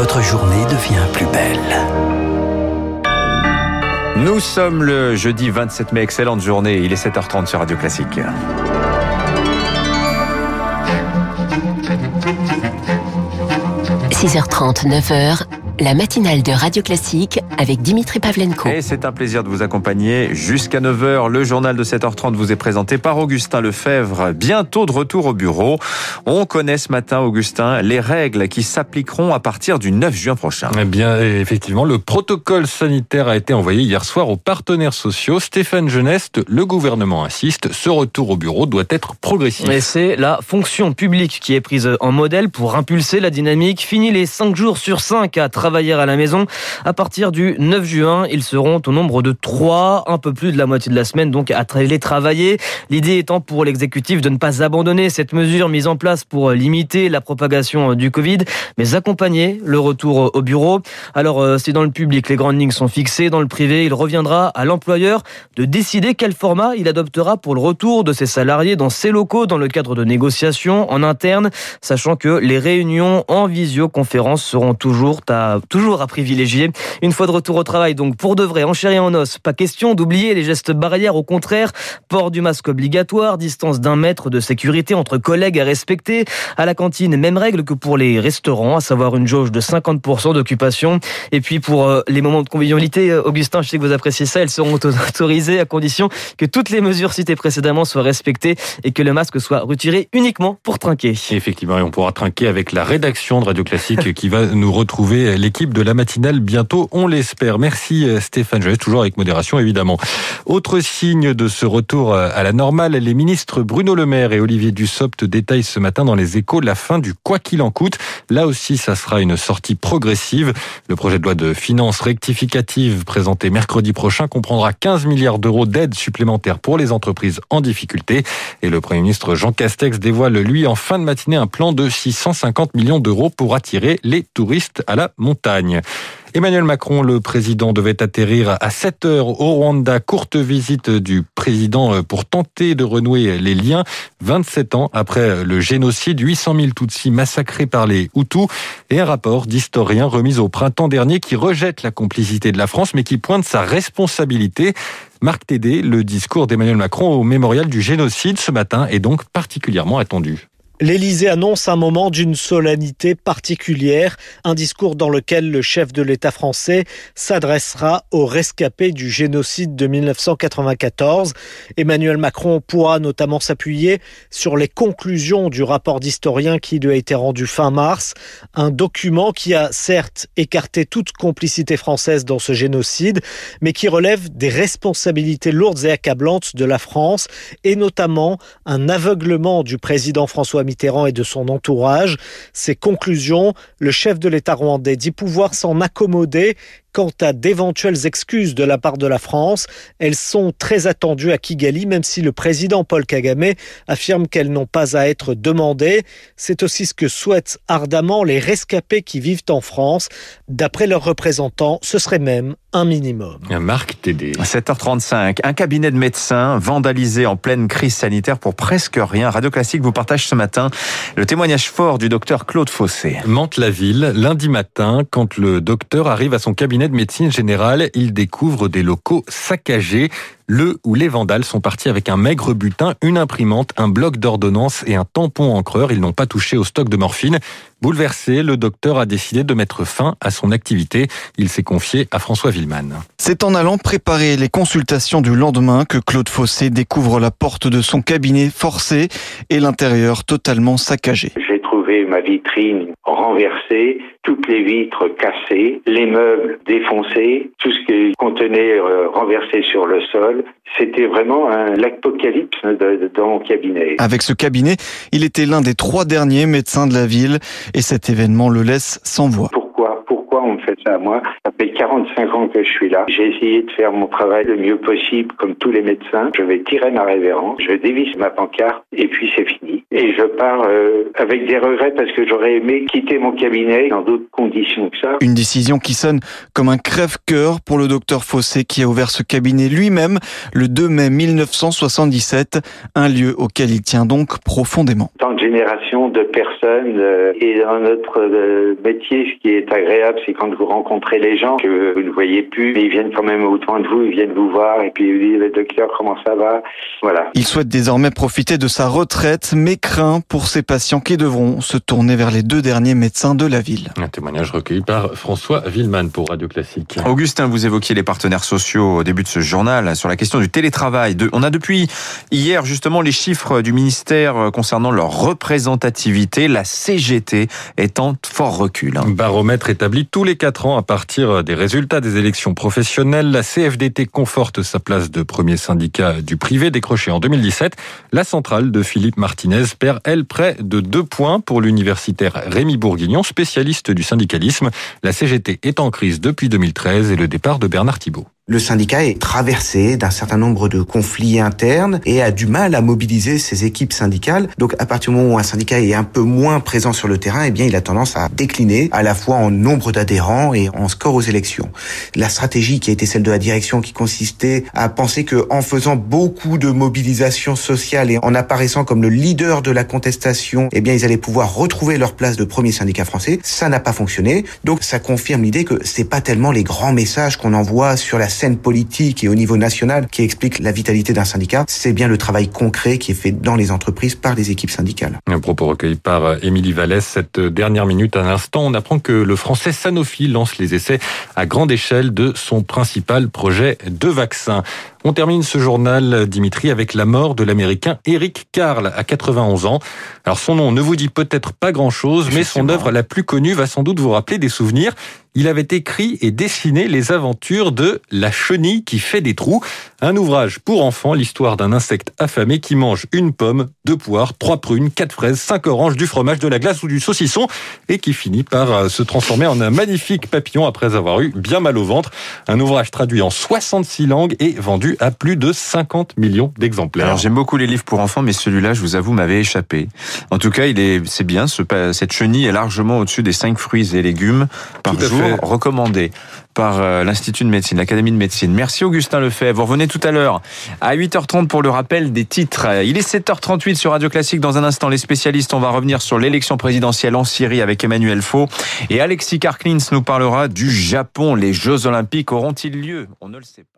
votre journée devient plus belle. Nous sommes le jeudi 27 mai, excellente journée, il est 7h30 sur Radio Classique. 6h30, 9h, la matinale de Radio Classique avec Dimitri Pavlenko. Et c'est un plaisir de vous accompagner jusqu'à 9h. Le journal de 7h30 vous est présenté par Augustin Lefebvre. Bientôt de retour au bureau. On connaît ce matin, Augustin, les règles qui s'appliqueront à partir du 9 juin prochain. Eh bien, effectivement, le protocole sanitaire a été envoyé hier soir aux partenaires sociaux. Stéphane Geneste, le gouvernement insiste, ce retour au bureau doit être progressif. Et c'est la fonction publique qui est prise en modèle pour impulser la dynamique. Fini les 5 jours sur 5 à travailler travailler à la maison. À partir du 9 juin, ils seront au nombre de 3, un peu plus de la moitié de la semaine, donc à télétravailler. L'idée étant pour l'exécutif de ne pas abandonner cette mesure mise en place pour limiter la propagation du Covid, mais accompagner le retour au bureau. Alors, euh, c'est dans le public, les grandes lignes sont fixées. Dans le privé, il reviendra à l'employeur de décider quel format il adoptera pour le retour de ses salariés dans ses locaux dans le cadre de négociations en interne, sachant que les réunions en visioconférence seront toujours à toujours à privilégier. Une fois de retour au travail, donc pour de vrai, en chair et en os, pas question d'oublier les gestes barrières. Au contraire, port du masque obligatoire, distance d'un mètre de sécurité entre collègues à respecter. À la cantine, même règle que pour les restaurants, à savoir une jauge de 50% d'occupation. Et puis pour euh, les moments de convivialité, euh, Augustin, je sais que vous appréciez ça, elles seront autorisées à condition que toutes les mesures citées précédemment soient respectées et que le masque soit retiré uniquement pour trinquer. Effectivement, et on pourra trinquer avec la rédaction de Radio Classique qui va nous retrouver l'équipe de la matinale bientôt, on l'espère. Merci euh, Stéphane Joyce, toujours avec modération évidemment. Autre signe de ce retour euh, à la normale, les ministres Bruno Le Maire et Olivier Dussopt détaillent ce matin dans les échos la fin du quoi qu'il en coûte. Là aussi, ça sera une sortie progressive. Le projet de loi de finances rectificative présenté mercredi prochain comprendra 15 milliards d'euros d'aide supplémentaires pour les entreprises en difficulté. Et le Premier ministre Jean Castex dévoile, lui, en fin de matinée, un plan de 650 millions d'euros pour attirer les touristes à la montagne. Emmanuel Macron, le président, devait atterrir à 7 heures au Rwanda. Courte visite du président euh, pour tenter de renouer les liens. 27 ans après le génocide, 800 000 Tutsis massacrés par les Hutus et un rapport d'historien remis au printemps dernier qui rejette la complicité de la France mais qui pointe sa responsabilité. Marc Tédé, le discours d'Emmanuel Macron au mémorial du génocide ce matin est donc particulièrement attendu. L'Élysée annonce un moment d'une solennité particulière, un discours dans lequel le chef de l'État français s'adressera aux rescapés du génocide de 1994. Emmanuel Macron pourra notamment s'appuyer sur les conclusions du rapport d'historien qui lui a été rendu fin mars, un document qui a certes écarté toute complicité française dans ce génocide, mais qui relève des responsabilités lourdes et accablantes de la France, et notamment un aveuglement du président François Et de son entourage. Ses conclusions, le chef de l'État rwandais dit pouvoir s'en accommoder Quant à d'éventuelles excuses de la part de la France, elles sont très attendues à Kigali, même si le président Paul Kagame affirme qu'elles n'ont pas à être demandées. C'est aussi ce que souhaitent ardemment les rescapés qui vivent en France. D'après leurs représentants, ce serait même un minimum. Marc Tédé. 7h35. Un cabinet de médecins vandalisé en pleine crise sanitaire pour presque rien. Radio Classique vous partage ce matin le témoignage fort du docteur Claude Fossé. Mante-la-Ville, lundi matin, quand le docteur arrive à son cabinet de médecine générale, il découvre des locaux saccagés. Le ou les vandales sont partis avec un maigre butin, une imprimante, un bloc d'ordonnance et un tampon encreur. Ils n'ont pas touché au stock de morphine. Bouleversé, le docteur a décidé de mettre fin à son activité. Il s'est confié à François Villeman. C'est en allant préparer les consultations du lendemain que Claude Fossé découvre la porte de son cabinet forcée et l'intérieur totalement saccagé ma vitrine renversée, toutes les vitres cassées, les meubles défoncés, tout ce qui contenait euh, renversé sur le sol. C'était vraiment l'apocalypse dans mon cabinet. Avec ce cabinet, il était l'un des trois derniers médecins de la ville et cet événement le laisse sans voix. Pourquoi on me fait ça à moi Ça fait 45 ans que je suis là. J'ai essayé de faire mon travail le mieux possible, comme tous les médecins. Je vais tirer ma révérence, je dévisse ma pancarte, et puis c'est fini. Et je pars euh, avec des regrets parce que j'aurais aimé quitter mon cabinet dans d'autres conditions que ça. Une décision qui sonne comme un crève-cœur pour le docteur Fossé qui a ouvert ce cabinet lui-même le 2 mai 1977, un lieu auquel il tient donc profondément. Tant de générations de personnes euh, et dans notre euh, métier, ce qui est agréable, c'est quand vous rencontrez les gens que vous ne voyez plus, mais ils viennent quand même autour de vous, ils viennent vous voir et puis ils vous disent le docteur comment ça va, voilà. Il souhaite désormais profiter de sa retraite, mais craint pour ses patients qui devront se tourner vers les deux derniers médecins de la ville. Un témoignage recueilli par François Villeman pour Radio Classique. Augustin, vous évoquiez les partenaires sociaux au début de ce journal sur la question du télétravail. On a depuis hier justement les chiffres du ministère concernant leur représentativité, la CGT étant fort recul. Hein. Baromètre établi tous les quatre ans à partir des résultats des élections professionnelles. La CFDT conforte sa place de premier syndicat du privé décroché en 2017. La centrale de Philippe Martinez perd, elle, près de deux points pour l'universitaire Rémi Bourguignon, spécialiste du syndicalisme. La CGT est en crise depuis 2013 et le départ de Bernard Thibault le syndicat est traversé d'un certain nombre de conflits internes et a du mal à mobiliser ses équipes syndicales. Donc à partir du moment où un syndicat est un peu moins présent sur le terrain, eh bien il a tendance à décliner à la fois en nombre d'adhérents et en score aux élections. La stratégie qui a été celle de la direction qui consistait à penser que en faisant beaucoup de mobilisation sociale et en apparaissant comme le leader de la contestation, eh bien ils allaient pouvoir retrouver leur place de premier syndicat français, ça n'a pas fonctionné. Donc ça confirme l'idée que c'est pas tellement les grands messages qu'on envoie sur la scène politique et au niveau national qui explique la vitalité d'un syndicat, c'est bien le travail concret qui est fait dans les entreprises par les équipes syndicales. Un propos recueilli par Émilie Vallès. Cette dernière minute, à l'instant, on apprend que le français Sanofi lance les essais à grande échelle de son principal projet de vaccin. On termine ce journal, Dimitri, avec la mort de l'américain Eric Carl à 91 ans. Alors son nom ne vous dit peut-être pas grand-chose, mais son œuvre la plus connue va sans doute vous rappeler des souvenirs. Il avait écrit et dessiné les aventures de La chenille qui fait des trous, un ouvrage pour enfants, l'histoire d'un insecte affamé qui mange une pomme, deux poires, trois prunes, quatre fraises, cinq oranges, du fromage, de la glace ou du saucisson et qui finit par euh, se transformer en un magnifique papillon après avoir eu bien mal au ventre. Un ouvrage traduit en 66 langues et vendu à plus de 50 millions d'exemplaires. Alors j'aime beaucoup les livres pour enfants, mais celui-là, je vous avoue, m'avait échappé. En tout cas, il est, c'est bien. Ce, cette chenille est largement au-dessus des 5 fruits et légumes par jour recommandés par euh, l'Institut de médecine, l'Académie de médecine. Merci Augustin Lefebvre. Vous revenez tout à l'heure à 8h30 pour le rappel des titres. Il est 7h38 sur Radio Classique. Dans un instant, les spécialistes, on va revenir sur l'élection présidentielle en Syrie avec Emmanuel Faux. Et Alexis Karklins nous parlera du Japon. Les Jeux Olympiques auront-ils lieu? On ne le sait pas.